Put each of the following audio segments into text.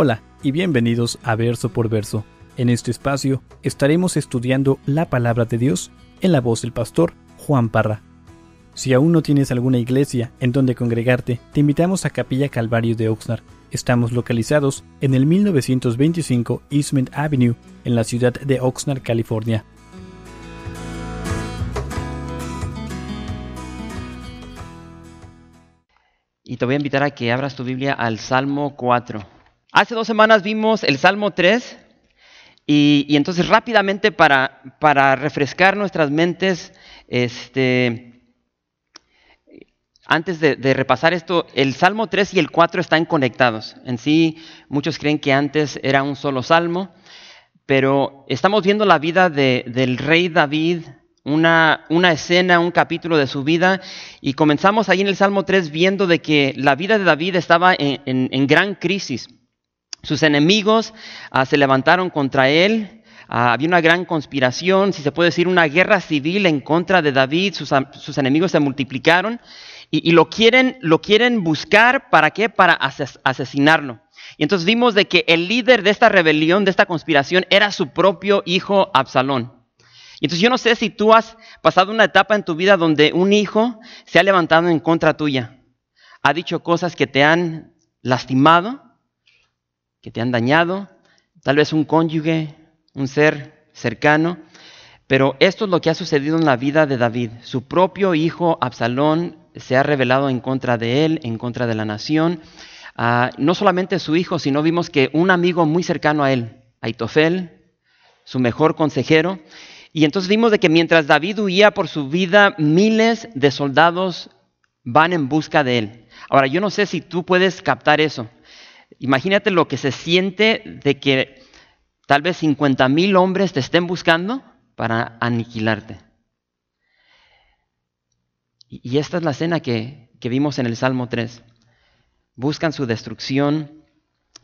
Hola y bienvenidos a Verso por Verso. En este espacio estaremos estudiando la palabra de Dios en la voz del pastor Juan Parra. Si aún no tienes alguna iglesia en donde congregarte, te invitamos a Capilla Calvario de Oxnard. Estamos localizados en el 1925 Eastman Avenue, en la ciudad de Oxnard, California. Y te voy a invitar a que abras tu Biblia al Salmo 4. Hace dos semanas vimos el Salmo 3 y, entonces rápidamente para, para refrescar nuestras mentes, este, antes de, repasar esto, el Salmo 3 y el 4 están conectados. En sí, muchos creen que antes era un solo salmo, pero estamos viendo la vida del rey David, una, una, escena, un capítulo de su vida, y comenzamos ahí en el Salmo 3 viendo de que la vida de David estaba en, gran crisis. Sus enemigos ah, se levantaron contra él, ah, había una gran conspiración, si se puede decir, una guerra civil en contra de David, sus, enemigos se multiplicaron y, lo, quieren, lo quieren buscar, ¿para qué? Para asesinarlo. Y entonces vimos de que el líder de esta rebelión, de esta conspiración, era su propio hijo Absalón. Y entonces yo no sé si tú has pasado una etapa en tu vida donde un hijo se ha levantado en contra tuya, ha dicho cosas que te han lastimado, que te han dañado, tal vez un cónyuge, un ser cercano, pero esto es lo que ha sucedido en la vida de David. Su propio hijo Absalón se ha revelado en contra de él, en contra de la nación. Ah, no solamente su hijo, sino vimos que un amigo muy cercano a él, Aitofel, su mejor consejero. Y entonces vimos de que mientras David huía por su vida, miles de soldados van en busca de él. Ahora, yo no sé si tú puedes captar eso. Imagínate lo que se siente de que tal vez 50 mil hombres te estén buscando para aniquilarte. Y esta es la escena que, vimos en el Salmo 3. Buscan su destrucción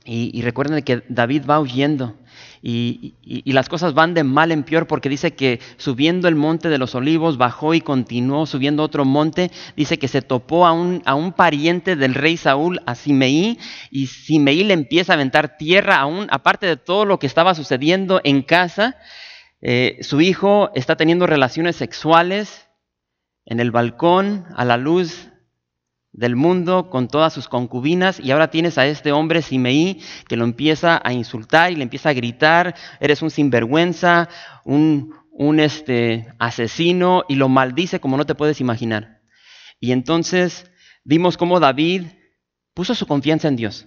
y, recuerden que David va huyendo y, las cosas van de mal en peor porque dice que subiendo el monte de los olivos bajó y continuó subiendo otro monte. Dice que se topó a un, pariente del rey Saúl, a Simeí, y Simeí le empieza a aventar tierra, aún aparte de todo lo que estaba sucediendo en casa. Eh, su hijo está teniendo relaciones sexuales en el balcón a la luz del mundo con todas sus concubinas y ahora tienes a este hombre Simeí que lo empieza a insultar y le empieza a gritar, eres un sinvergüenza, un, un este, asesino y lo maldice como no te puedes imaginar. Y entonces vimos cómo David puso su confianza en Dios.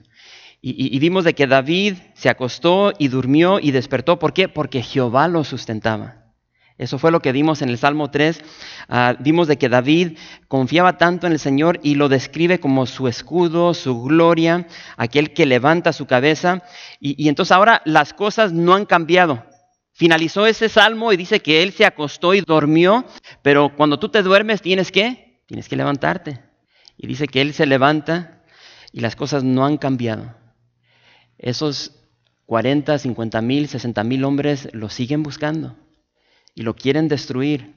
Y, y, vimos de que David se acostó y durmió y despertó. ¿Por qué? Porque Jehová lo sustentaba. Eso fue lo que vimos en el Salmo 3. Ah, vimos de que David confiaba tanto en el Señor y lo describe como su escudo, su gloria, aquel que levanta su cabeza. Y, entonces ahora las cosas no han cambiado. Finalizó ese salmo y dice que él se acostó y durmió, pero cuando tú te duermes tienes que, tienes que levantarte. Y dice que él se levanta y las cosas no han cambiado. Esos 40, 50 mil, 60 mil hombres lo siguen buscando y lo quieren destruir.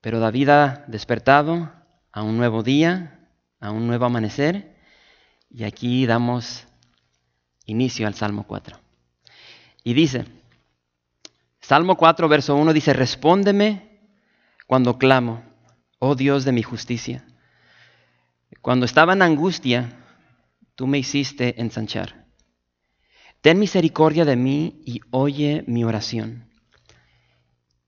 Pero David ha despertado a un nuevo día, a un nuevo amanecer, y aquí damos inicio al Salmo 4. Y dice, Salmo 4, verso 1 dice, respóndeme cuando clamo, oh Dios de mi justicia. Cuando estaba en angustia, tú me hiciste ensanchar. Ten misericordia de mí y oye mi oración.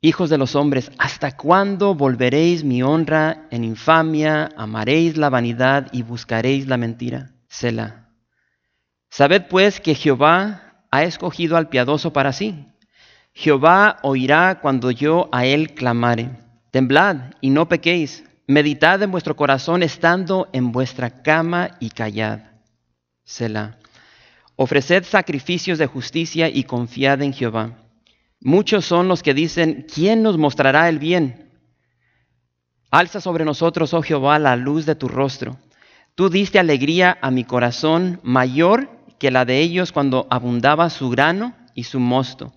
Hijos de los hombres, ¿hasta cuándo volveréis mi honra en infamia, amaréis la vanidad y buscaréis la mentira? Selah. Sabed pues que Jehová ha escogido al piadoso para sí. Jehová oirá cuando yo a él clamare. Temblad y no pequéis. Meditad en vuestro corazón estando en vuestra cama y callad. Selah. Ofreced sacrificios de justicia y confiad en Jehová. Muchos son los que dicen, ¿quién nos mostrará el bien? Alza sobre nosotros, oh Jehová, la luz de tu rostro. Tú diste alegría a mi corazón mayor que la de ellos cuando abundaba su grano y su mosto.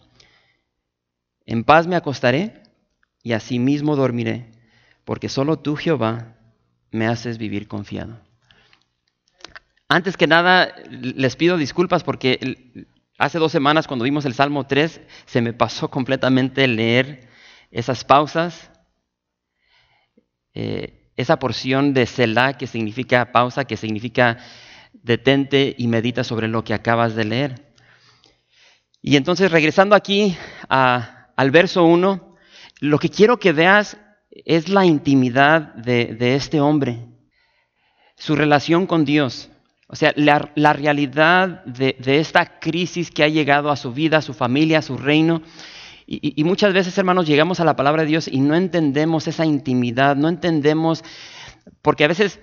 En paz me acostaré y asimismo dormiré, porque solo tú, Jehová, me haces vivir confiado. Antes que nada, les pido disculpas porque hace dos semanas cuando vimos el Salmo 3, se me pasó completamente leer esas pausas, eh, esa porción de Selah que significa pausa, que significa detente y medita sobre lo que acabas de leer. Y entonces regresando aquí al verso 1, lo que quiero que veas es la intimidad de, este hombre, su relación con Dios. O sea, la, realidad de, esta crisis que ha llegado a su vida, a su familia, a su reino. Y, muchas veces, hermanos, llegamos a la palabra de Dios y no entendemos esa intimidad, no entendemos, porque a veces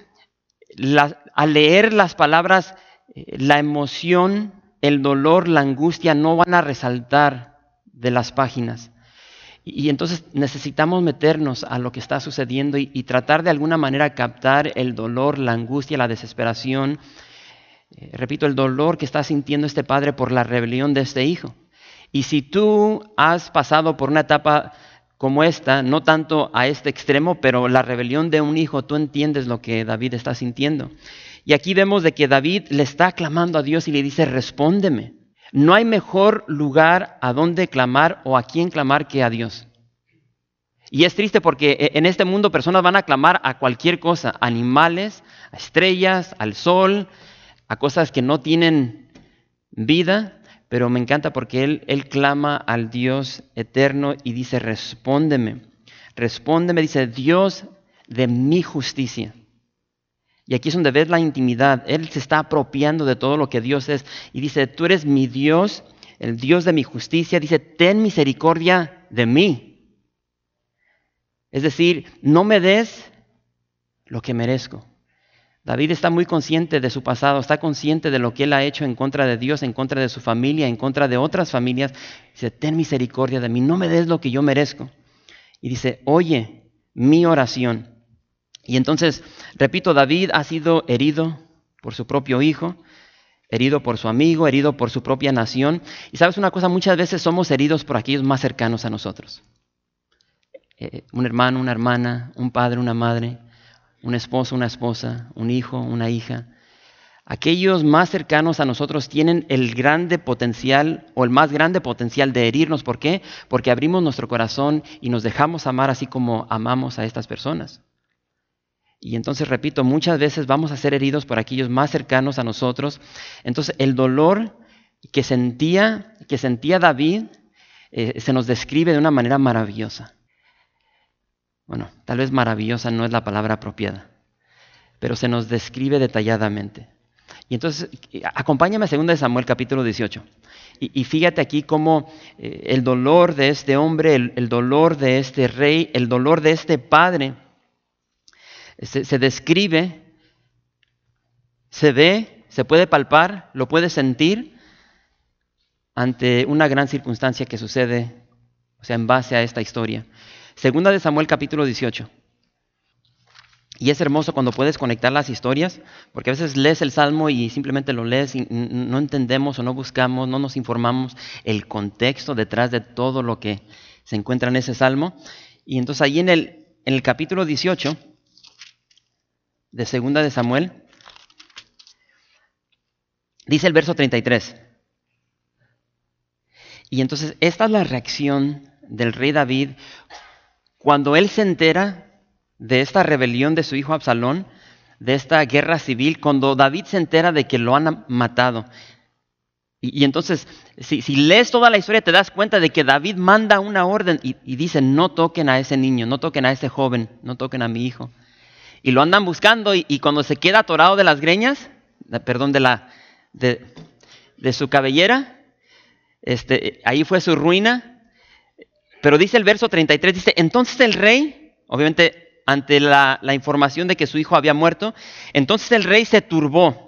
al leer las palabras, eh, la emoción, el dolor, la angustia no van a resaltar de las páginas. Y, entonces necesitamos meternos a lo que está sucediendo y, tratar de alguna manera captar el dolor, la angustia, la desesperación. Eh, repito, el dolor que está sintiendo este padre por la rebelión de este hijo. Y si tú has pasado por una etapa como esta, no tanto a este extremo, pero la rebelión de un hijo, tú entiendes lo que David está sintiendo. Y aquí vemos de que David le está clamando a Dios y le dice, respóndeme. No hay mejor lugar a donde clamar o a quién clamar que a Dios. Y es triste porque e, en este mundo personas van a clamar a cualquier cosa, animales, a estrellas, al sol, a cosas que no tienen vida, pero me encanta porque él, él clama al Dios eterno y dice, respóndeme, respóndeme, dice Dios de mi justicia. Y aquí es donde ves la intimidad. Él se está apropiando de todo lo que Dios es. Y dice, tú eres mi Dios, el Dios de mi justicia. Dice, ten misericordia de mí. Es decir, no me des lo que merezco. David está muy consciente de su pasado, está consciente de lo que él ha hecho en contra de Dios, en contra de su familia, en contra de otras familias. Dice, ten misericordia de mí, no me des lo que yo merezco. Y dice, oye mi oración y entonces, repito, David ha sido herido por su propio hijo, herido por su amigo, herido por su propia nación. Y sabes una cosa, muchas veces somos heridos por aquellos más cercanos a nosotros. Eh, un hermano, una hermana, un padre, una madre, un esposo, una esposa, un hijo, una hija. Aquellos más cercanos a nosotros tienen el grande potencial o el más grande potencial de herirnos. ¿Por qué? Porque abrimos nuestro corazón y nos dejamos amar así como amamos a estas personas. Y entonces, repito, muchas veces vamos a ser heridos por aquellos más cercanos a nosotros. Entonces, el dolor que sentía, que sentía David eh, se nos describe de una manera maravillosa. Bueno, tal vez maravillosa no es la palabra apropiada, pero se nos describe detalladamente. Y entonces, acompáñame a 2 Samuel capítulo 18. Y, fíjate aquí cómo eh, el dolor de este hombre, el dolor de este rey, el dolor de este padre, se, describe, se ve, se puede palpar, lo puede sentir ante una gran circunstancia que sucede, o sea, en base a esta historia. Segunda de Samuel capítulo 18. Y es hermoso cuando puedes conectar las historias, porque a veces lees el salmo y simplemente lo lees y no entendemos o no buscamos, no nos informamos el contexto detrás de todo lo que se encuentra en ese salmo. Y entonces ahí en el, en el capítulo 18 de segunda de Samuel, dice el verso 33. Y entonces esta es la reacción del rey David cuando él se entera de esta rebelión de su hijo Absalón, de esta guerra civil, cuando David se entera de que lo han matado. Y, entonces, si, lees toda la historia, te das cuenta de que David manda una orden y, dice, no toquen a ese niño, no toquen a ese joven, no toquen a mi hijo y lo andan buscando y, cuando se queda atorado de las greñas, perdón, de, la, de, su cabellera, este, ahí fue su ruina. Pero dice el verso 33, dice, entonces el rey, obviamente ante la, la información de que su hijo había muerto, entonces el rey se turbó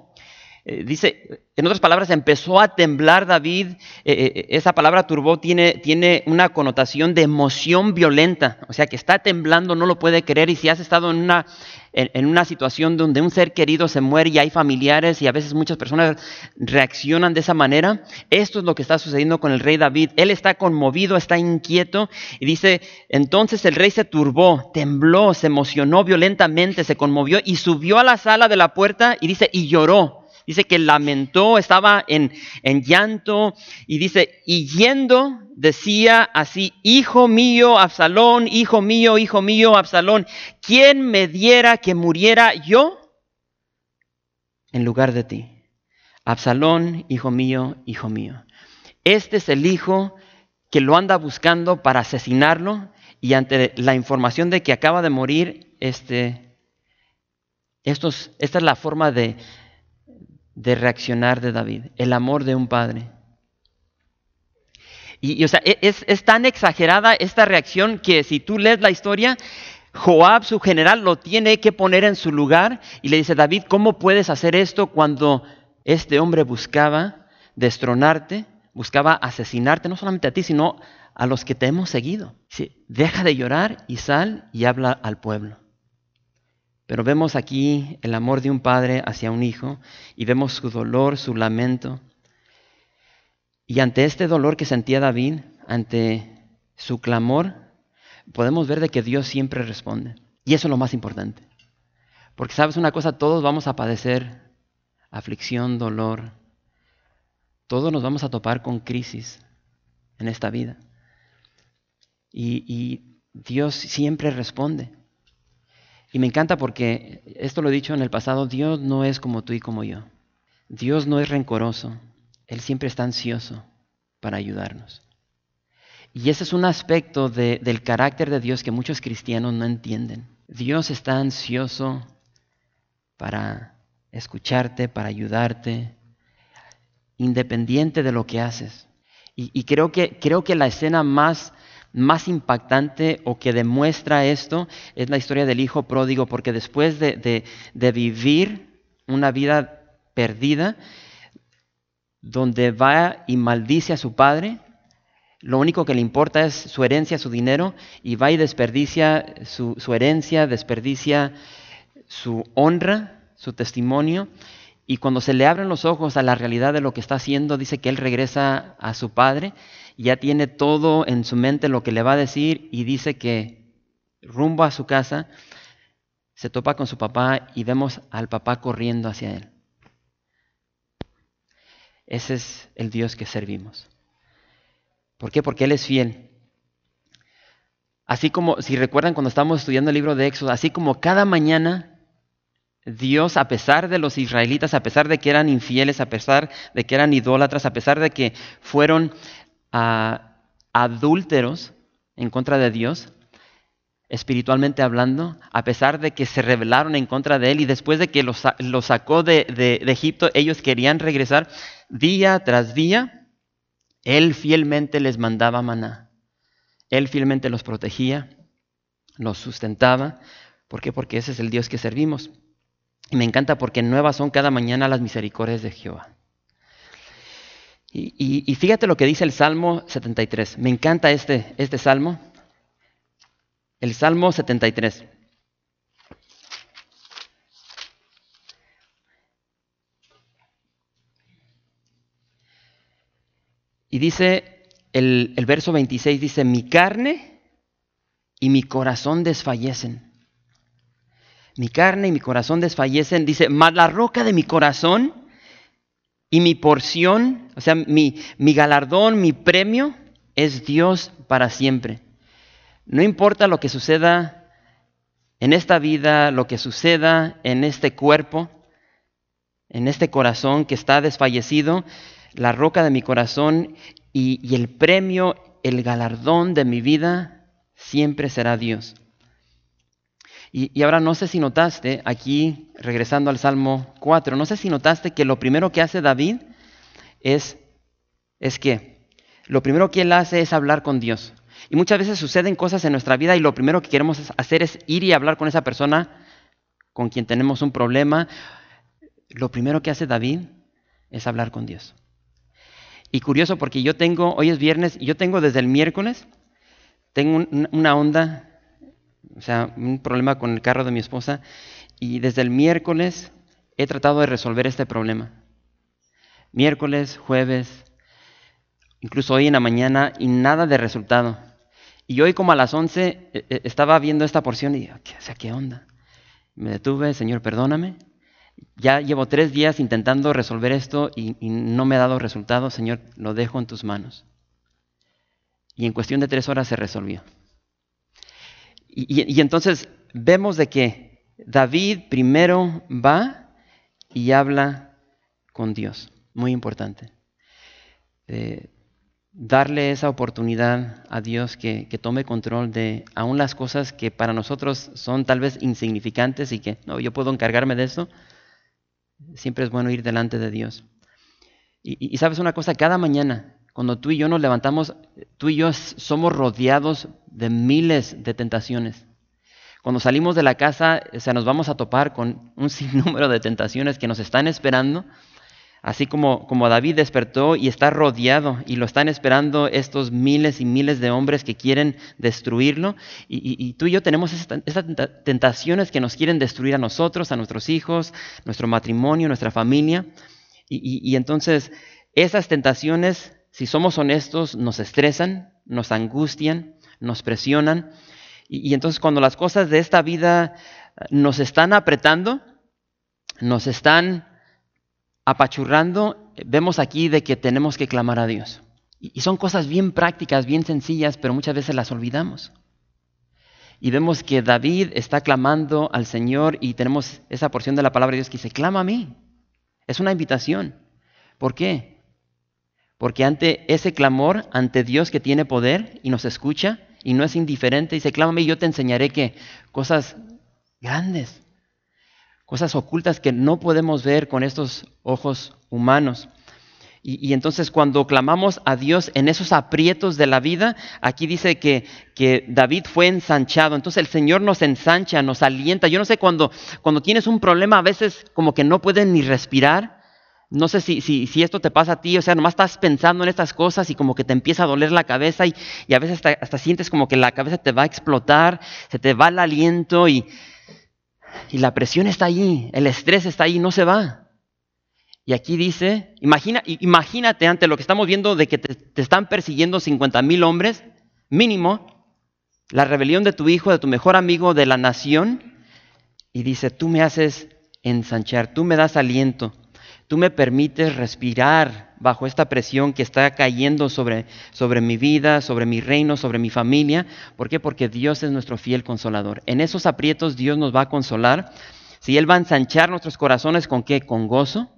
eh, dice, en otras palabras, empezó a temblar David. Eh, eh, esa palabra turbó tiene, tiene, una connotación de emoción violenta, o sea que está temblando, no lo puede creer. Y si has estado en una, en, una situación donde un ser querido se muere y hay familiares y a veces muchas personas reaccionan de esa manera, esto es lo que está sucediendo con el rey David. Él está conmovido, está inquieto y dice, entonces el rey se turbó, tembló, se emocionó violentamente, se conmovió y subió a la sala de la puerta y dice, y lloró. Dice que lamentó, estaba en, en llanto y dice, y yendo decía así, hijo mío, Absalón, hijo mío, hijo mío, Absalón, ¿quién me diera que muriera yo en lugar de ti? Absalón, hijo mío, hijo mío. Este es el hijo que lo anda buscando para asesinarlo y ante la información de que acaba de morir, este, estos, esta es la forma de, de reaccionar de David, el amor de un padre. Y, o sea, e, es, es, tan exagerada esta reacción que si tú lees la historia, Joab, su general, lo tiene que poner en su lugar y le dice, David, ¿cómo puedes hacer esto cuando este hombre buscaba destronarte, buscaba asesinarte, no solamente a ti, sino a los que te hemos seguido. deja de llorar y sal y habla al pueblo. Pero vemos aquí el amor de un padre hacia un hijo y vemos su dolor, su lamento. Y ante este dolor que sentía David, ante su clamor, podemos ver de que Dios siempre responde. Y eso es lo más importante. Porque sabes una cosa, todos vamos a padecer aflicción, dolor. Todos nos vamos a topar con crisis en esta vida. Y, Dios siempre responde. Y me encanta porque, esto lo he dicho en el pasado, Dios no es como tú y como yo. Dios no es rencoroso. Él siempre está ansioso para ayudarnos. Y ese es un aspecto del carácter de Dios que muchos cristianos no entienden. Dios está ansioso para escucharte, para ayudarte, independiente de lo que haces. Y, creo, que, creo que la escena más más impactante o que demuestra esto es la historia del hijo pródigo, porque después de, vivir una vida perdida, donde va y maldice a su padre, lo único que le importa es su herencia, su dinero, y va y desperdicia su, su herencia, desperdicia su honra, su testimonio, y cuando se le abren los ojos a la realidad de lo que está haciendo, dice que él regresa a su padre, ya tiene todo en su mente lo que le va a decir y dice que rumbo a su casa se topa con su papá y vemos al papá corriendo hacia él. Ese es el Dios que servimos. ¿Por qué? Porque Él es fiel. Así como, si recuerdan cuando estamos estudiando el libro de Éxodo, así como cada mañana Dios, a pesar de los israelitas, a pesar de que eran infieles, a pesar de que eran idólatras, a pesar de que fueron ah, adúlteros en contra de Dios, espiritualmente hablando, a pesar de que se rebelaron en contra de Él y después de que los, sacó de, de Egipto, ellos querían regresar día tras día, Él fielmente les mandaba maná. Él fielmente los protegía, los sustentaba. ¿Por qué? Porque ese es el Dios que servimos. Y me encanta porque nuevas son cada mañana las misericordias de Jehová. Y, fíjate lo que dice el Salmo 73. Me encanta este, este Salmo. El Salmo 73. Y dice el, el verso 26, dice, mi carne y mi corazón desfallecen mi carne y mi corazón desfallecen, dice, mas la roca de mi corazón y mi porción, o sea, mi, mi galardón, mi premio, es Dios para siempre. No importa lo que suceda en esta vida, lo que suceda en este cuerpo, en este corazón que está desfallecido, la roca de mi corazón y, y el premio, el galardón de mi vida, siempre será Dios. Y, ahora no sé si notaste, aquí regresando al Salmo 4, no sé si notaste que lo primero que hace David es, es que lo primero que él hace es hablar con Dios. Y muchas veces suceden cosas en nuestra vida y lo primero que queremos hacer es ir y hablar con esa persona con quien tenemos un problema. Lo primero que hace David es hablar con Dios. Y curioso porque yo tengo, hoy es viernes, yo tengo desde el miércoles, tengo una onda o sea, un problema con el carro de mi esposa y desde el miércoles he tratado de resolver este problema. Miércoles, jueves, incluso hoy en la mañana y nada de resultado. Y hoy como a las 11 eh, eh, estaba viendo esta porción y dije, ¿qué, o sea, ¿qué onda? Me detuve, Señor, perdóname. ya llevo tres días intentando resolver esto y, no me ha dado resultado, Señor, lo dejo en tus manos. Y en cuestión de tres horas se resolvió. Y, entonces vemos de que David primero va y habla con Dios. Muy importante. darle esa oportunidad a Dios que, tome control de aún las cosas que para nosotros son tal vez insignificantes y que no, yo puedo encargarme de eso Siempre es bueno ir delante de Dios. Y, sabes una cosa, cada mañana, cuando tú y yo nos levantamos, tú y yo somos rodeados de miles de tentaciones. Cuando salimos de la casa, o sea, nos vamos a topar con un sinnúmero de tentaciones que nos están esperando Así como, como David despertó y está rodeado y lo están esperando estos miles y miles de hombres que quieren destruirlo. Y, tú y yo tenemos esas, tentaciones que nos quieren destruir a nosotros, a nuestros hijos, nuestro matrimonio, nuestra familia. Y, entonces esas tentaciones, si somos honestos, nos estresan, nos angustian, nos presionan. y entonces cuando las cosas de esta vida nos están apretando, nos están apachurrando, vemos aquí de que tenemos que clamar a Dios. Y son cosas bien prácticas, bien sencillas, pero muchas veces las olvidamos. Y vemos que David está clamando al Señor y tenemos esa porción de la palabra de Dios que dice, clama a mí. Es una invitación. ¿Por qué? Porque ante ese clamor, ante Dios que tiene poder y nos escucha y no es indiferente, dice, clama a mí, yo te enseñaré que cosas grandes, cosas ocultas que no podemos ver con estos ojos humanos. Y, entonces cuando clamamos a Dios en esos aprietos de la vida, aquí dice que, que, David fue ensanchado. Entonces el Señor nos ensancha, nos alienta. Yo no sé, cuando, cuando tienes un problema a veces como que no puedes ni respirar. No sé si, si, esto te pasa a ti, o sea, nomás estás pensando en estas cosas y como que te empieza a doler la cabeza y, y a veces hasta, hasta sientes como que la cabeza te va a explotar, se te va el aliento y, y la presión está ahí, el estrés está ahí, no se va. Y aquí dice, imagina, imagínate ante lo que estamos viendo de que te, están persiguiendo 50 mil hombres, mínimo, la rebelión de tu hijo, de tu mejor amigo, de la nación, y dice, tú me haces ensanchar, tú me das aliento, tú me permites respirar bajo esta presión que está cayendo sobre, sobre mi vida, sobre mi reino, sobre mi familia. ¿Por qué? Porque Dios es nuestro fiel consolador. En esos aprietos Dios nos va a consolar. Si Él va a ensanchar nuestros corazones con qué? Con gozo,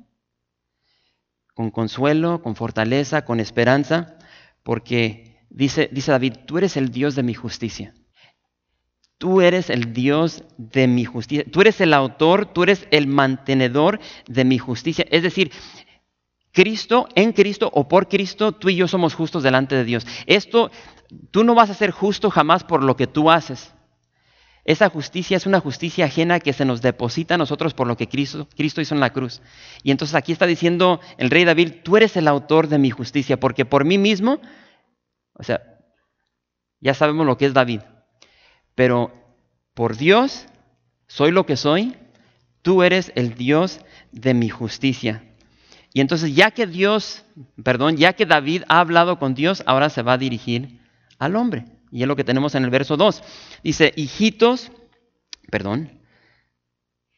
con consuelo, con fortaleza, con esperanza, porque dice, dice David, tú eres el Dios de mi justicia. Tú eres el Dios de mi justicia. Tú eres el autor, tú eres el mantenedor de mi justicia. Es decir, Cristo, en Cristo o por Cristo, tú y yo somos justos delante de Dios. Esto, tú no vas a ser justo jamás por lo que tú haces. Esa justicia es una justicia ajena que se nos deposita a nosotros por lo que Cristo, Cristo hizo en la cruz. Y entonces aquí está diciendo el rey David, tú eres el autor de mi justicia, porque por mí mismo, o sea, ya sabemos lo que es David pero por Dios soy lo que soy, tú eres el Dios de mi justicia. Y entonces ya que Dios, perdón, ya que David ha hablado con Dios, ahora se va a dirigir al hombre. Y es lo que tenemos en el verso 2. Dice, hijitos, perdón,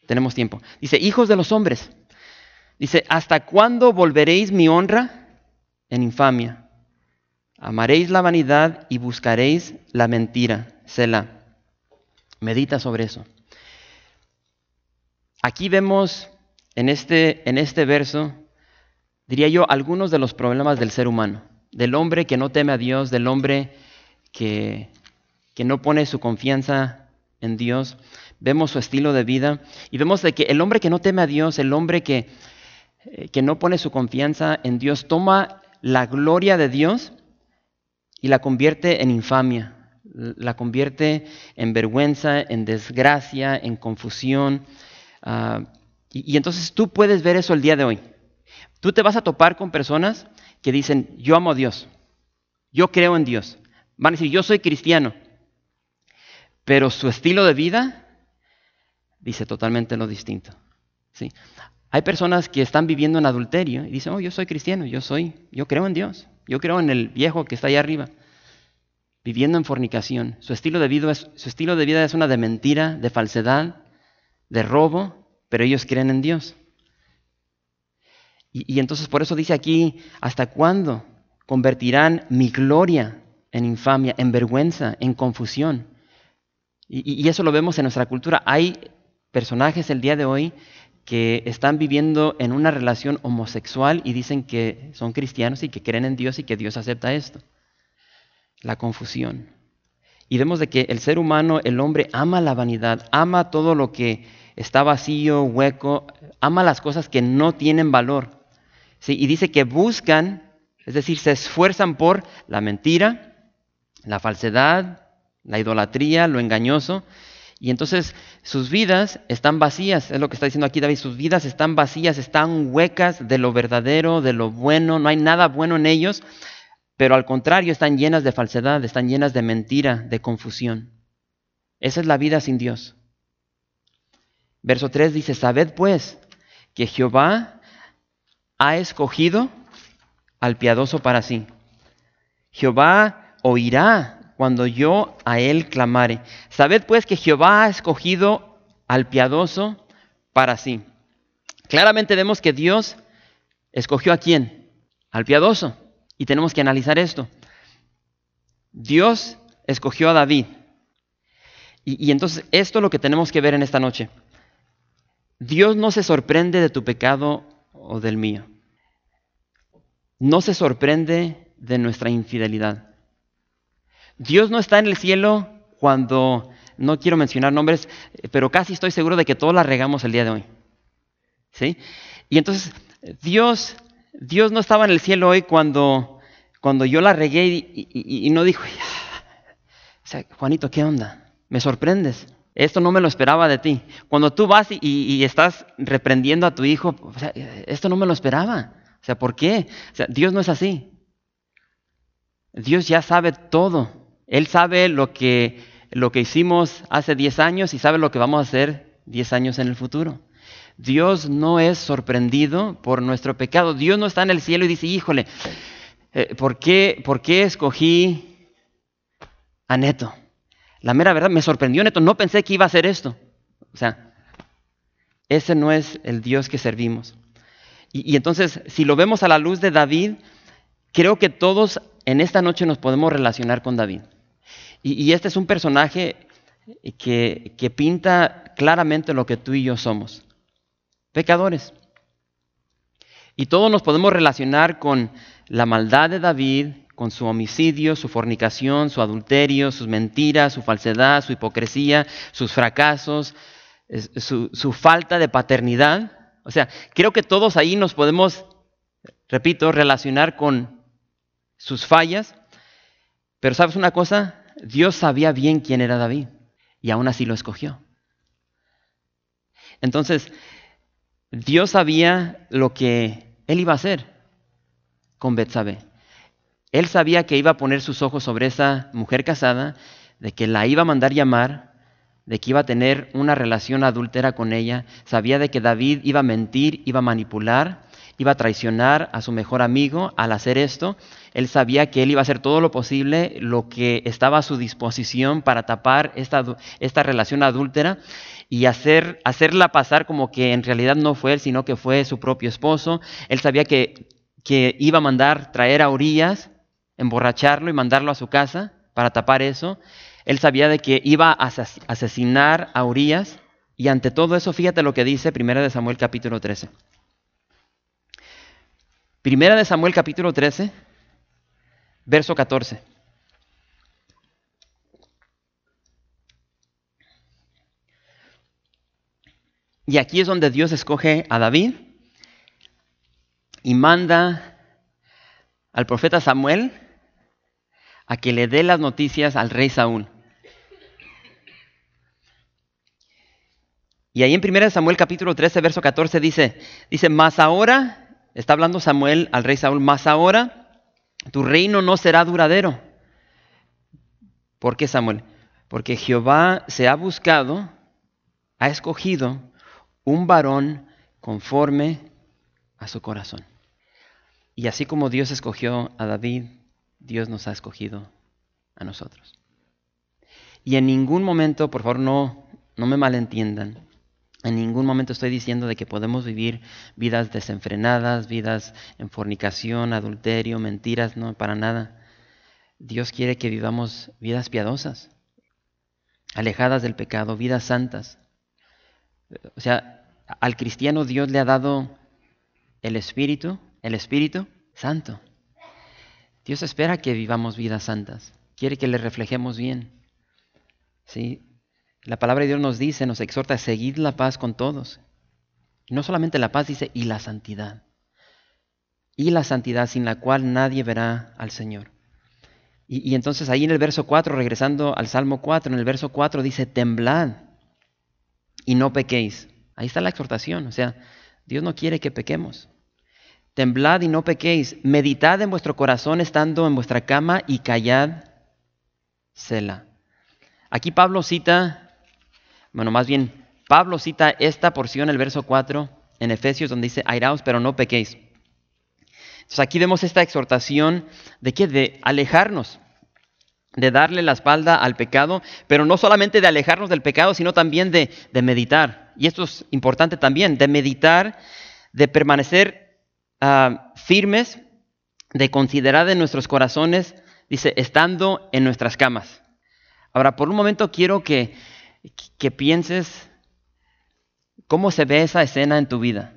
tenemos tiempo. Dice, hijos de los hombres. Dice, ¿hasta cuándo volveréis mi honra en infamia? Amaréis la vanidad y buscaréis la mentira. Selah. Medita sobre eso. Aquí vemos en este, en este verso, diría yo, algunos de los problemas del ser humano, del hombre que no teme a Dios, del hombre que, que no pone su confianza en Dios. Vemos su estilo de vida y vemos de que el hombre que no teme a Dios, el hombre que, eh, que no pone su confianza en Dios, toma la gloria de Dios y la convierte en infamia la convierte en vergüenza, en desgracia, en confusión. Ah, y, entonces tú puedes ver eso el día de hoy. Tú te vas a topar con personas que dicen, yo amo a Dios, yo creo en Dios. Van a decir, yo soy cristiano. Pero su estilo de vida dice totalmente lo distinto. ¿sí? Hay personas que están viviendo en adulterio y dicen, oh, yo soy cristiano, yo soy, yo creo en Dios, yo creo en el viejo que está allá arriba viviendo en fornicación. Su estilo de vida es, su estilo de vida es una de mentira, de falsedad, de robo, pero ellos creen en Dios. Y, entonces por eso dice aquí, ¿hasta cuándo convertirán mi gloria en infamia, en vergüenza, en confusión? Y, y eso lo vemos en nuestra cultura. Hay personajes el día de hoy que están viviendo en una relación homosexual y dicen que son cristianos y que creen en Dios y que Dios acepta esto. La confusión. Y vemos de que el ser humano, el hombre, ama la vanidad, ama todo lo que está vacío, hueco, ama las cosas que no tienen valor. ¿Sí? Y dice que buscan, es decir, se esfuerzan por la mentira, la falsedad, la idolatría, lo engañoso, y entonces sus vidas están vacías, es lo que está diciendo aquí David, sus vidas están vacías, están huecas de lo verdadero, de lo bueno, no hay nada bueno en ellos, pero al contrario están llenas de falsedad, están llenas de mentira, de confusión. Esa es la vida sin Dios. Verso 3 dice, sabed pues que Jehová ha escogido al piadoso para sí. Jehová oirá cuando yo a él clamare. Sabed pues que Jehová ha escogido al piadoso para sí. Claramente vemos que Dios escogió a quién? Al piadoso. Y tenemos que analizar esto. Dios escogió a David. Y, entonces esto es lo que tenemos que ver en esta noche. Dios no se sorprende de tu pecado o del mío. No se sorprende de nuestra infidelidad. Dios no está en el cielo cuando, no quiero mencionar nombres, pero casi estoy seguro de que todos la regamos el día de hoy. ¿Sí? Y entonces, Dios, Dios no estaba en el cielo hoy cuando, cuando yo la regué y, no dijo, Juanito, ¿qué onda? Me sorprendes. Esto no me lo esperaba de ti. Cuando tú vas y, estás reprendiendo a tu hijo, esto no me lo esperaba. O sea, ¿por qué? Dios no es así. Dios ya sabe todo. Él sabe lo que, lo que hicimos hace 10 años y sabe lo que vamos a hacer 10 años en el futuro. Dios no es sorprendido por nuestro pecado. Dios no está en el cielo y dice, híjole, eh, ¿por, qué, ¿por qué escogí a Neto? La mera verdad, me sorprendió Neto, no pensé que iba a hacer esto. O sea, ese no es el Dios que servimos. y entonces, si lo vemos a la luz de David, creo que todos en esta noche nos podemos relacionar con David. Y, este es un personaje que, que pinta claramente lo que tú y yo somos. Pecadores. Y todos nos podemos relacionar con la maldad de David, con su homicidio, su fornicación, su adulterio, sus mentiras, su falsedad, su hipocresía, sus fracasos, su, su, falta de paternidad. O sea, creo que todos ahí nos podemos, repito, relacionar con sus fallas. Pero sabes una cosa, Dios sabía bien quién era David y aún así lo escogió. Entonces, Dios sabía lo que él iba a hacer con Betsabé. Él sabía que iba a poner sus ojos sobre esa mujer casada, de que la iba a mandar llamar, de que iba a tener una relación adúltera con ella. Sabía de que David iba a mentir, iba a manipular, iba a traicionar a su mejor amigo al hacer esto. Él sabía que él iba a hacer todo lo posible, lo que estaba a su disposición para tapar esta, esta relación adúltera y hacer, hacerla pasar como que en realidad no fue él, sino que fue su propio esposo. Él sabía que, que iba a mandar traer a Urias, emborracharlo y mandarlo a su casa para tapar eso. Él sabía de que iba a asesinar a Urias. Y ante todo eso, fíjate lo que dice 1 Samuel capítulo 13. Primera de Samuel capítulo 13, verso 14. Y aquí es donde Dios escoge a David y manda al profeta Samuel a que le dé las noticias al rey Saúl. Y ahí en 1 Samuel capítulo 13, verso 14 dice, dice, mas ahora, está hablando Samuel al rey Saúl, mas ahora tu reino no será duradero. ¿Por qué, Samuel? Porque Jehová se ha buscado, ha escogido un varón conforme a su corazón. Y así como Dios escogió a David, Dios nos ha escogido a nosotros. Y en ningún momento, por favor, no, no me malentiendan, En ningún momento estoy diciendo de que podemos vivir vidas desenfrenadas, vidas en fornicación, adulterio, mentiras, no, para nada. Dios quiere que vivamos vidas piadosas, alejadas del pecado, vidas santas. O sea, al cristiano Dios le ha dado el Espíritu, el Espíritu Santo. Dios espera que vivamos vidas santas, quiere que le reflejemos bien. ¿Sí? La palabra de Dios nos dice, nos exhorta a seguir la paz con todos. Y no solamente la paz, dice, y la santidad. Y la santidad sin la cual nadie verá al Señor. Y, y, entonces ahí en el verso 4, regresando al Salmo 4, en el verso 4 dice, temblad y no pequéis. Ahí está la exhortación, o sea, Dios no quiere que pequemos. Temblad y no pequéis, meditad en vuestro corazón estando en vuestra cama y callad, Sela. Aquí Pablo cita bueno, más bien, Pablo cita esta porción, el verso 4, en Efesios, donde dice, airaos, pero no pequéis. Entonces aquí vemos esta exhortación de que de alejarnos, de darle la espalda al pecado, pero no solamente de alejarnos del pecado, sino también de, meditar. Y esto es importante también, de meditar, de permanecer ah, firmes, de considerar en nuestros corazones, dice, estando en nuestras camas. Ahora, por un momento quiero que que pienses cómo se ve esa escena en tu vida.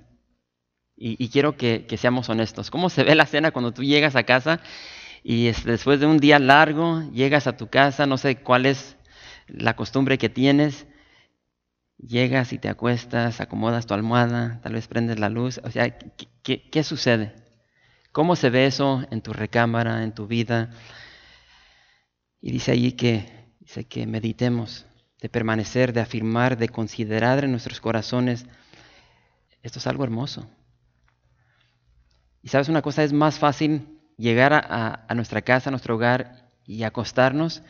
Y, quiero que, seamos honestos. ¿Cómo se ve la escena cuando tú llegas a casa y después de un día largo llegas a tu casa, no sé cuál es la costumbre que tienes, llegas y te acuestas, acomodas tu almohada, tal vez prendes la luz. O sea, ¿qué, qué sucede? ¿Cómo se ve eso en tu recámara, en tu vida? Y dice allí que, dice que meditemos de permanecer, de afirmar, de considerar en nuestros corazones. Esto es algo hermoso. Y sabes una cosa, es más fácil llegar a, nuestra casa, a nuestro hogar y acostarnos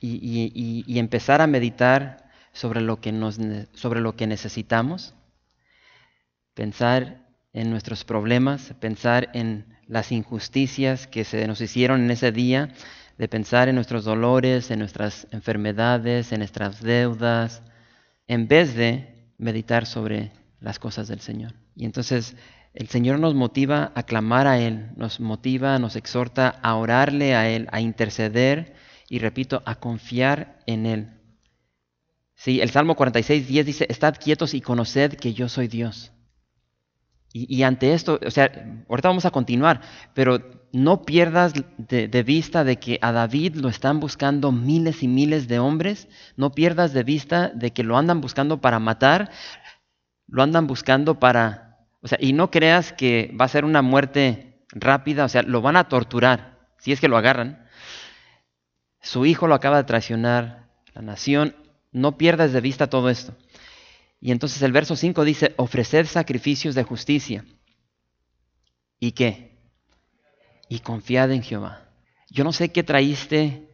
y, empezar a meditar sobre lo, que nos, sobre lo que necesitamos, pensar en nuestros problemas, pensar en las injusticias que se nos hicieron en ese día, de pensar en nuestros dolores, en nuestras enfermedades, en nuestras deudas, en vez de meditar sobre las cosas del Señor. Y entonces el Señor nos motiva a clamar a Él, nos motiva, nos exhorta a orarle a Él, a interceder y, repito, a confiar en Él. Sí, el Salmo 46, 10 dice, estad quietos y conoced que yo soy Dios. Y, ante esto, o sea, ahorita vamos a continuar, pero no pierdas de, de, vista de que a David lo están buscando miles y miles de hombres, no pierdas de vista de que lo andan buscando para matar, lo andan buscando para, o sea, y no creas que va a ser una muerte rápida, o sea, lo van a torturar, si es que lo agarran. Su hijo lo acaba de traicionar, la nación, no pierdas de vista todo esto. Y entonces el verso 5 dice, ofrecer sacrificios de justicia. ¿Y qué? Y confiad en Jehová. Yo no sé qué traíste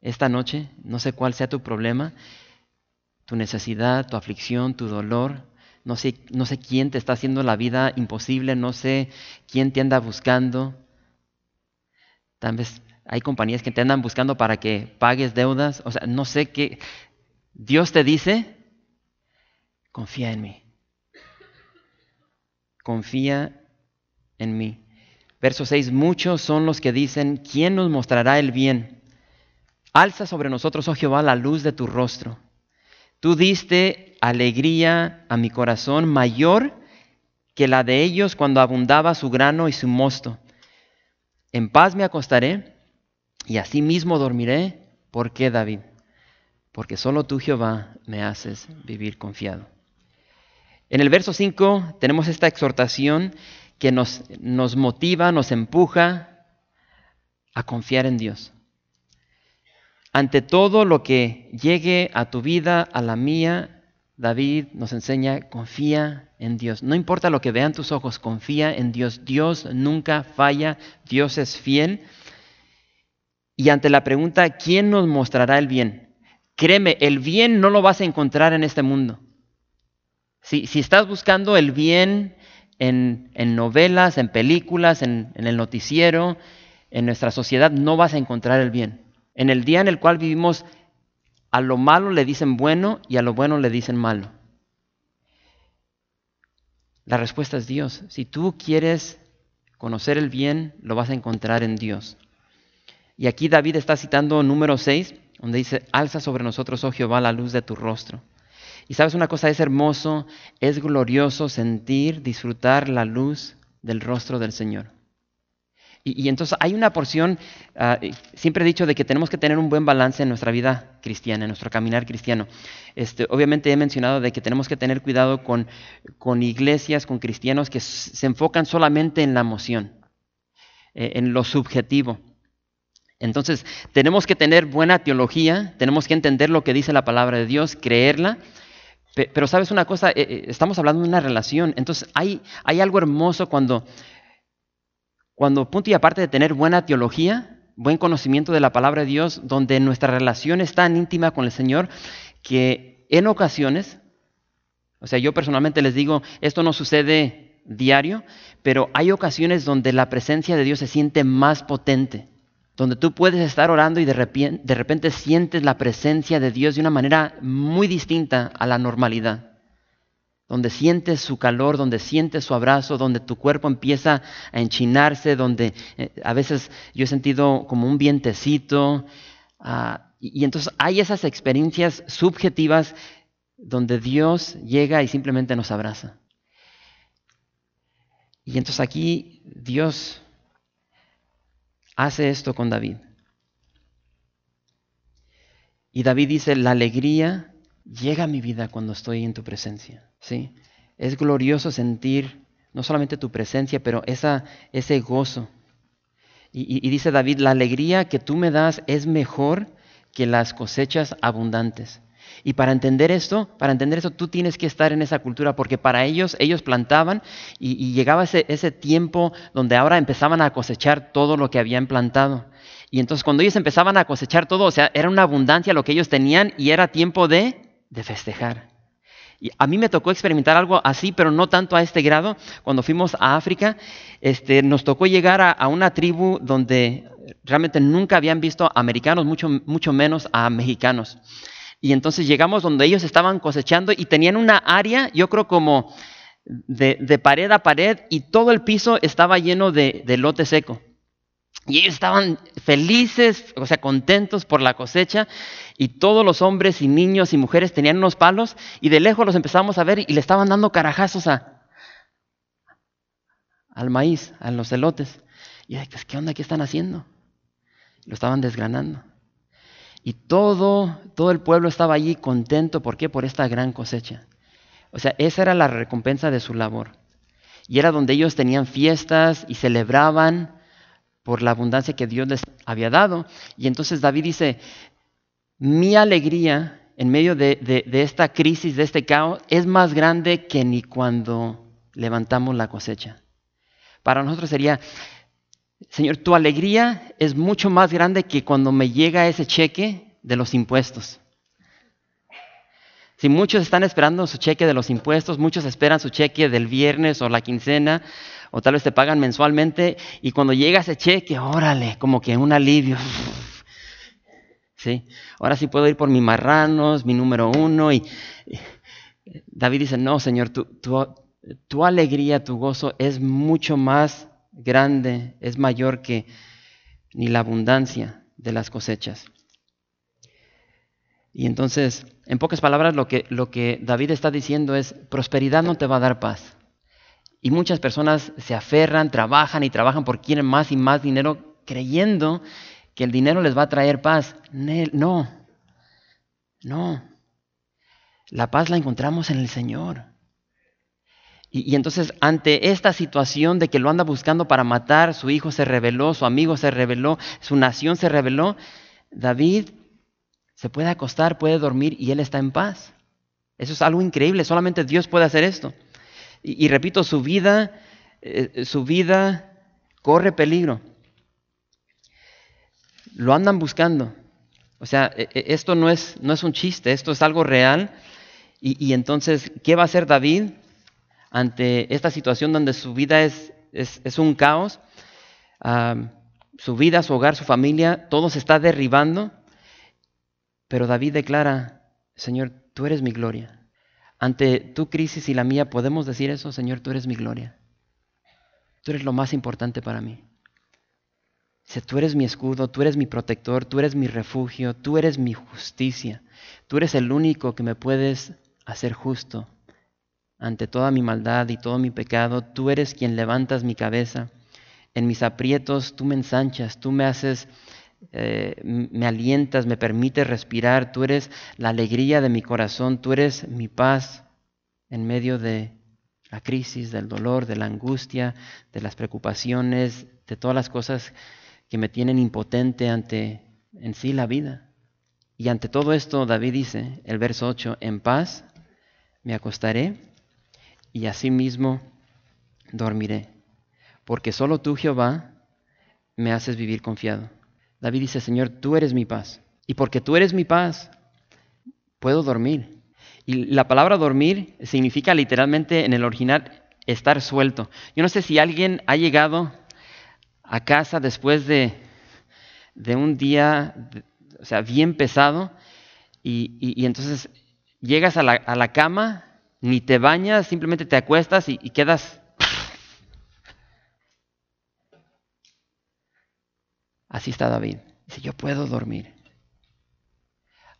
esta noche, no sé cuál sea tu problema, tu necesidad, tu aflicción, tu dolor. No sé, no sé quién te está haciendo la vida imposible, no sé quién te anda buscando. Tal vez hay compañías que te andan buscando para que pagues deudas. O sea, no sé qué. Dios te dice, confía en mí. Confía en mí. Verso 6, muchos son los que dicen, ¿quién nos mostrará el bien? Alza sobre nosotros, oh Jehová, la luz de tu rostro. Tú diste alegría a mi corazón mayor que la de ellos cuando abundaba su grano y su mosto. En paz me acostaré y asimismo dormiré. ¿Por qué, David? Porque solo tú, Jehová, me haces vivir confiado. En el verso 5 tenemos esta exhortación que nos, nos motiva, nos empuja a confiar en Dios. Ante todo lo que llegue a tu vida, a la mía, David nos enseña, confía en Dios. No importa lo que vean tus ojos, confía en Dios. Dios nunca falla, Dios es fiel. Y ante la pregunta, ¿quién nos mostrará el bien? Créeme, el bien no lo vas a encontrar en este mundo. Si, estás buscando el bien en, novelas, en películas, en, en el noticiero, en nuestra sociedad, no vas a encontrar el bien. En el día en el cual vivimos, a lo malo le dicen bueno y a lo bueno le dicen malo. La respuesta es Dios. Si tú quieres conocer el bien, lo vas a encontrar en Dios. Y aquí David está citando número 6, donde dice, alza sobre nosotros, oh Jehová, la luz de tu rostro. Y sabes una cosa, es hermoso, es glorioso sentir, disfrutar la luz del rostro del Señor. Y, entonces hay una porción, ah, siempre he dicho de que tenemos que tener un buen balance en nuestra vida cristiana, en nuestro caminar cristiano. Este, obviamente he mencionado de que tenemos que tener cuidado con, con iglesias, con cristianos que se enfocan solamente en la emoción, eh, en lo subjetivo. Entonces, tenemos que tener buena teología, tenemos que entender lo que dice la palabra de Dios, creerla, pero sabes una cosa, eh, eh, estamos hablando de una relación, entonces hay, hay algo hermoso cuando, cuando, punto y aparte de tener buena teología, buen conocimiento de la palabra de Dios, donde nuestra relación es tan íntima con el Señor que en ocasiones, o sea, yo personalmente les digo, esto no sucede diario, pero hay ocasiones donde la presencia de Dios se siente más potente donde tú puedes estar orando y de repente, de repente, sientes la presencia de Dios de una manera muy distinta a la normalidad. Donde sientes su calor, donde sientes su abrazo, donde tu cuerpo empieza a enchinarse, donde eh, a veces yo he sentido como un vientecito. Ah, y, y entonces hay esas experiencias subjetivas donde Dios llega y simplemente nos abraza. Y entonces aquí Dios hace esto con David. Y David dice, la alegría llega mi vida cuando estoy en tu presencia. ¿sí? Es glorioso sentir no solamente tu presencia, pero esa, ese gozo. Y, y dice David, la alegría que tú me das es mejor que las cosechas abundantes. Y para entender esto, para entender eso, tú tienes que estar en esa cultura, porque para ellos, ellos plantaban y, llegaba ese, ese, tiempo donde ahora empezaban a cosechar todo lo que habían plantado. Y entonces cuando ellos empezaban a cosechar todo, o sea, era una abundancia lo que ellos tenían y era tiempo de, de festejar. Y a mí me tocó experimentar algo así, pero no tanto a este grado. Cuando fuimos a África, este, nos tocó llegar a, una tribu donde realmente nunca habían visto americanos, mucho, mucho menos a mexicanos. Y entonces llegamos donde ellos estaban cosechando y tenían una área, yo creo como de, pared a pared, y todo el piso estaba lleno de, de lote seco. Y ellos estaban felices, o sea, contentos por la cosecha, y todos los hombres y niños y mujeres tenían unos palos, y de lejos los empezamos a ver y le estaban dando carajazos a, al maíz, a los elotes. Y yo, ¿qué onda? ¿Qué están haciendo? Lo estaban desgranando. Y todo, todo el pueblo estaba allí contento. ¿Por qué? Por esta gran cosecha. O sea, esa era la recompensa de su labor. Y era donde ellos tenían fiestas y celebraban por la abundancia que Dios les había dado. Y entonces David dice, mi alegría en medio de, de esta crisis, de este caos, es más grande que ni cuando levantamos la cosecha. Para nosotros sería, Señor, tu alegría es mucho más grande que cuando me llega ese cheque de los impuestos. Si muchos están esperando su cheque de los impuestos, muchos esperan su cheque del viernes o la quincena, o tal vez te pagan mensualmente, y cuando llega ese cheque, órale, como que un alivio. ¿Sí? Ahora sí puedo ir por mi marranos, mi número uno, y David dice, no, Señor, tu, tu alegría, tu gozo es mucho más grande, es mayor que ni la abundancia de las cosechas. Y entonces, en pocas palabras, lo que, David está diciendo es, prosperidad no te va a dar paz. Y muchas personas se aferran, trabajan y trabajan por quieren más y más dinero, creyendo que el dinero les va a traer paz. No, no. La paz la encontramos en el Señor. Y, entonces ante esta situación de que lo anda buscando para matar, su hijo se rebeló, su amigo se rebeló, su nación se rebeló, David se puede acostar, puede dormir y él está en paz. Eso es algo increíble, solamente Dios puede hacer esto. Y, repito, su vida, eh, su vida corre peligro. Lo andan buscando. O sea, e, e, esto no es, no es un chiste, esto es algo real. Y, y entonces, ¿qué va a hacer David? ante esta situación donde su vida es, es, un caos, su vida, su hogar, su familia, todo se está derribando, pero David declara, Señor, tú eres mi gloria. Ante tu crisis y la mía, ¿podemos decir eso? Señor, tú eres mi gloria. Tú eres lo más importante para mí. Dice, tú eres mi escudo, tú eres mi protector, tú eres mi refugio, tú eres mi justicia. Tú eres el único que me puedes hacer justo ante toda mi maldad y todo mi pecado. Tú eres quien levantas mi cabeza. En mis aprietos tú me ensanchas, tú me haces, eh, me alientas, me permites respirar. Tú eres la alegría de mi corazón, tú eres mi paz en medio de la crisis, del dolor, de la angustia, de las preocupaciones, de todas las cosas que me tienen impotente ante en sí la vida. Y ante todo esto, David dice, el verso 8, en paz me acostaré y asimismo dormiré, porque solo tú, Jehová, me haces vivir confiado. David dice, Señor, tú eres mi paz, y porque tú eres mi paz, puedo dormir. Y la palabra dormir significa literalmente en el original estar suelto. Yo no sé si alguien ha llegado a casa después de, de un día, o sea, bien pesado, y, entonces llegas a la, cama, ni te bañas, simplemente te acuestas y, y quedas... Así está David. Dice, yo puedo dormir.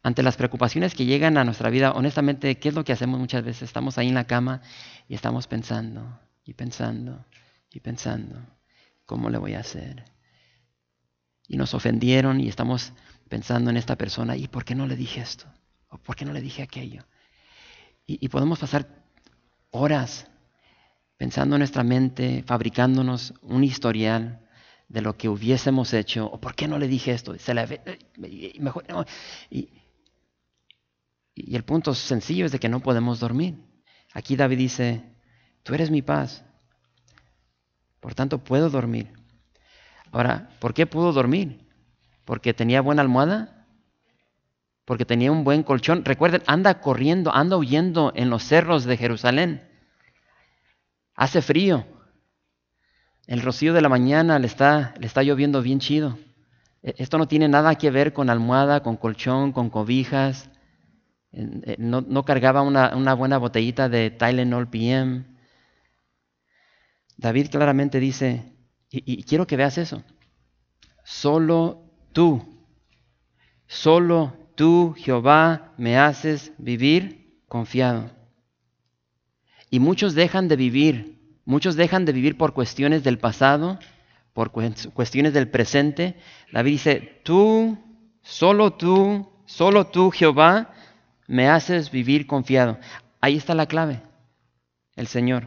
Ante las preocupaciones que llegan a nuestra vida, honestamente, ¿qué es lo que hacemos muchas veces? Estamos ahí en la cama y estamos pensando y pensando y pensando. ¿Cómo le voy a hacer? Y nos ofendieron y estamos pensando en esta persona, ¿y por qué no le dije esto? ¿O por qué no le dije aquello? Y, podemos pasar horas pensando en nuestra mente, fabricándonos un historial de lo que hubiésemos hecho, o por qué no le dije esto, Se mejor, y, y, el punto sencillo es de que no podemos dormir. Aquí David dice, tú eres mi paz, por tanto, puedo dormir. Ahora, ¿por qué pudo dormir? ¿Porque tenía buena almohada? ¿Porque tenía un buen colchón? Recuerden, anda corriendo, anda huyendo en los cerros de Jerusalén. Hace frío. El rocío de la mañana le está, le está lloviendo bien chido. E, esto no tiene nada que ver con almohada, con colchón, con cobijas. No, cargaba una, una, buena botellita de Tylenol PM. David claramente dice, y, quiero que veas eso, solo tú, solo tú, Jehová, me haces vivir confiado. Y muchos dejan de vivir, muchos dejan de vivir por cuestiones del pasado, por cuestiones del presente. David dice, tú, solo tú, solo tú, Jehová, me haces vivir confiado. Ahí está la clave, el Señor.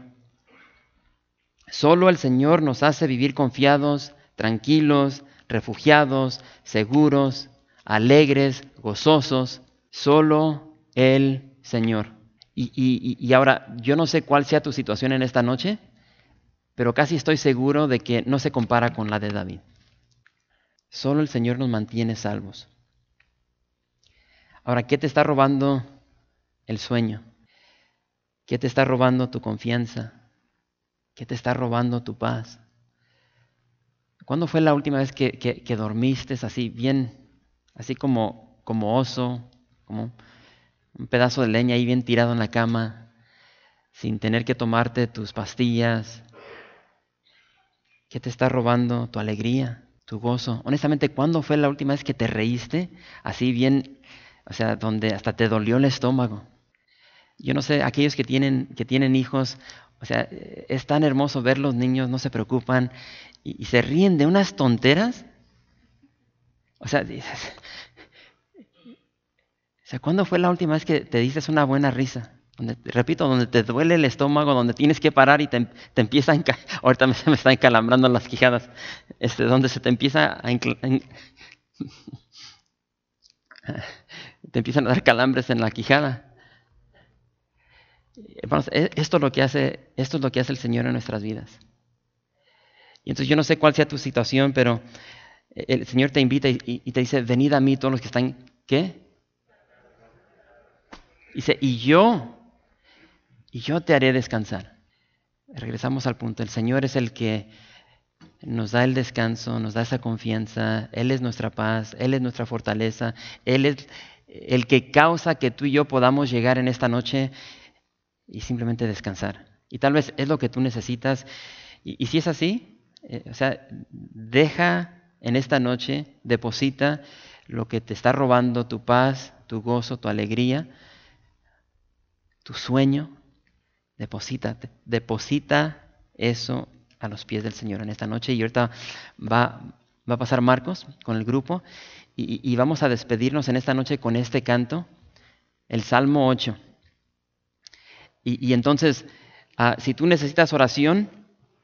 Solo el Señor nos hace vivir confiados, tranquilos, refugiados, seguros, alegres, gozosos. Solo el Señor. Y, ahora, yo no sé cuál sea tu situación en esta noche, pero casi estoy seguro de que no se compara con la de David. Solo el Señor nos mantiene salvos. Ahora, ¿qué te está robando el sueño? ¿Qué te está robando tu confianza? ¿Qué te está robando tu paz? ¿Cuándo fue la última vez que, dormiste así, bien, así como, como oso, como un pedazo de leña ahí bien tirado en la cama, sin tener que tomarte tus pastillas? ¿Qué te está robando tu alegría, tu gozo? Honestamente, ¿cuándo fue la última vez que te reíste así bien, o sea, donde hasta te dolió el estómago? Yo no sé, aquellos que tienen, que tienen hijos, o sea, es tan hermoso ver los niños, no se preocupan y, se ríen de unas tonteras. O sea, o sea, ¿cuándo fue la última vez que te dices una buena risa? Repito, donde te duele el estómago, donde tienes que parar y te, te empieza a... Ahorita me, se me están encalambrando las quijadas. Este, donde se te empieza a... te empiezan a dar calambres en la quijada. E, esto es lo que hace, esto es lo que hace el Señor en nuestras vidas. Y entonces yo no sé cuál sea tu situación, pero el Señor te invita y, te dice, venid a mí todos los que están, ¿qué? Dice, y yo, y yo te haré descansar. Regresamos al punto, el Señor es el que nos da el descanso, nos da esa confianza, Él es nuestra paz, Él es nuestra fortaleza, Él es el que causa que tú y yo podamos llegar en esta noche y simplemente descansar. Y tal vez es lo que tú necesitas. Y, si es así, eh, o sea, deja en esta noche, deposita lo que te está robando tu paz, tu gozo, tu alegría, tu sueño. Deposita, deposita eso a los pies del Señor en esta noche. Y ahorita va, va a pasar Marcos con el grupo y, vamos a despedirnos en esta noche con este canto, el Salmo 8. Y, entonces, ah, si tú necesitas oración,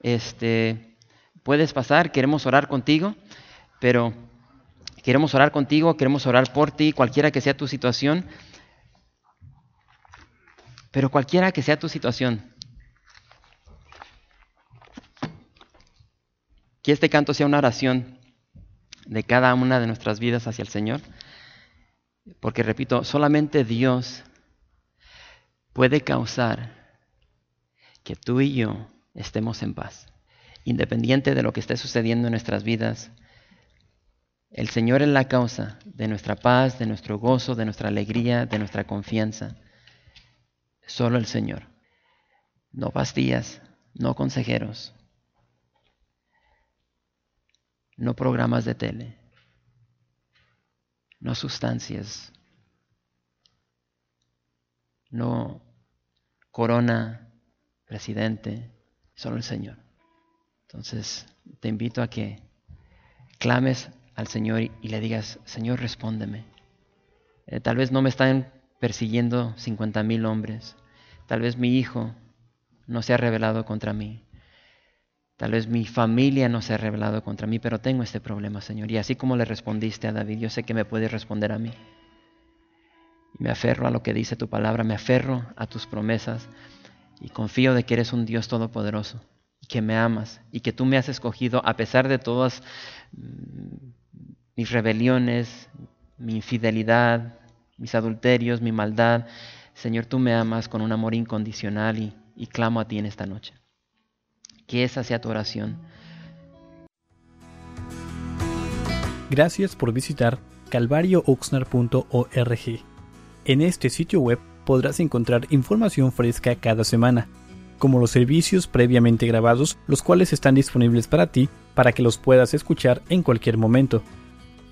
este, puedes pasar, queremos orar contigo, pero queremos orar contigo, queremos orar por ti, cualquiera que sea tu situación. Pero cualquiera que sea tu situación, que este canto sea una oración de cada una de nuestras vidas hacia el Señor. Porque repito, solamente Dios puede causar que tú y yo estemos en paz. Independiente de lo que esté sucediendo en nuestras vidas, el Señor es la causa de nuestra paz, de nuestro gozo, de nuestra alegría, de nuestra confianza. Solo el Señor. No pastillas, no consejeros, no programas de tele, no sustancias, no corona, presidente, solo el Señor. Entonces, te invito a que clames al Señor y le digas, Señor, respóndeme. Eh, tal vez no me están persiguiendo 50 mil hombres. Tal vez mi hijo no se ha revelado contra mí. Tal vez mi familia no se ha revelado contra mí, pero tengo este problema, Señor. Y así como le respondiste a David, yo sé que me puedes responder a mí. Y me aferro a lo que dice tu palabra, me aferro a tus promesas y confío de que eres un Dios todopoderoso, y que me amas y que tú me has escogido a pesar de todas mm, mis rebeliones, mi infidelidad, mis adulterios, mi maldad. Señor, tú me amas con un amor incondicional y, y clamo a ti en esta noche que esa sea tu oración. Gracias por visitar calvariooxnar.org. En este sitio web podrás encontrar información fresca cada semana, como los servicios previamente grabados, los cuales están disponibles para ti para que los puedas escuchar en cualquier momento.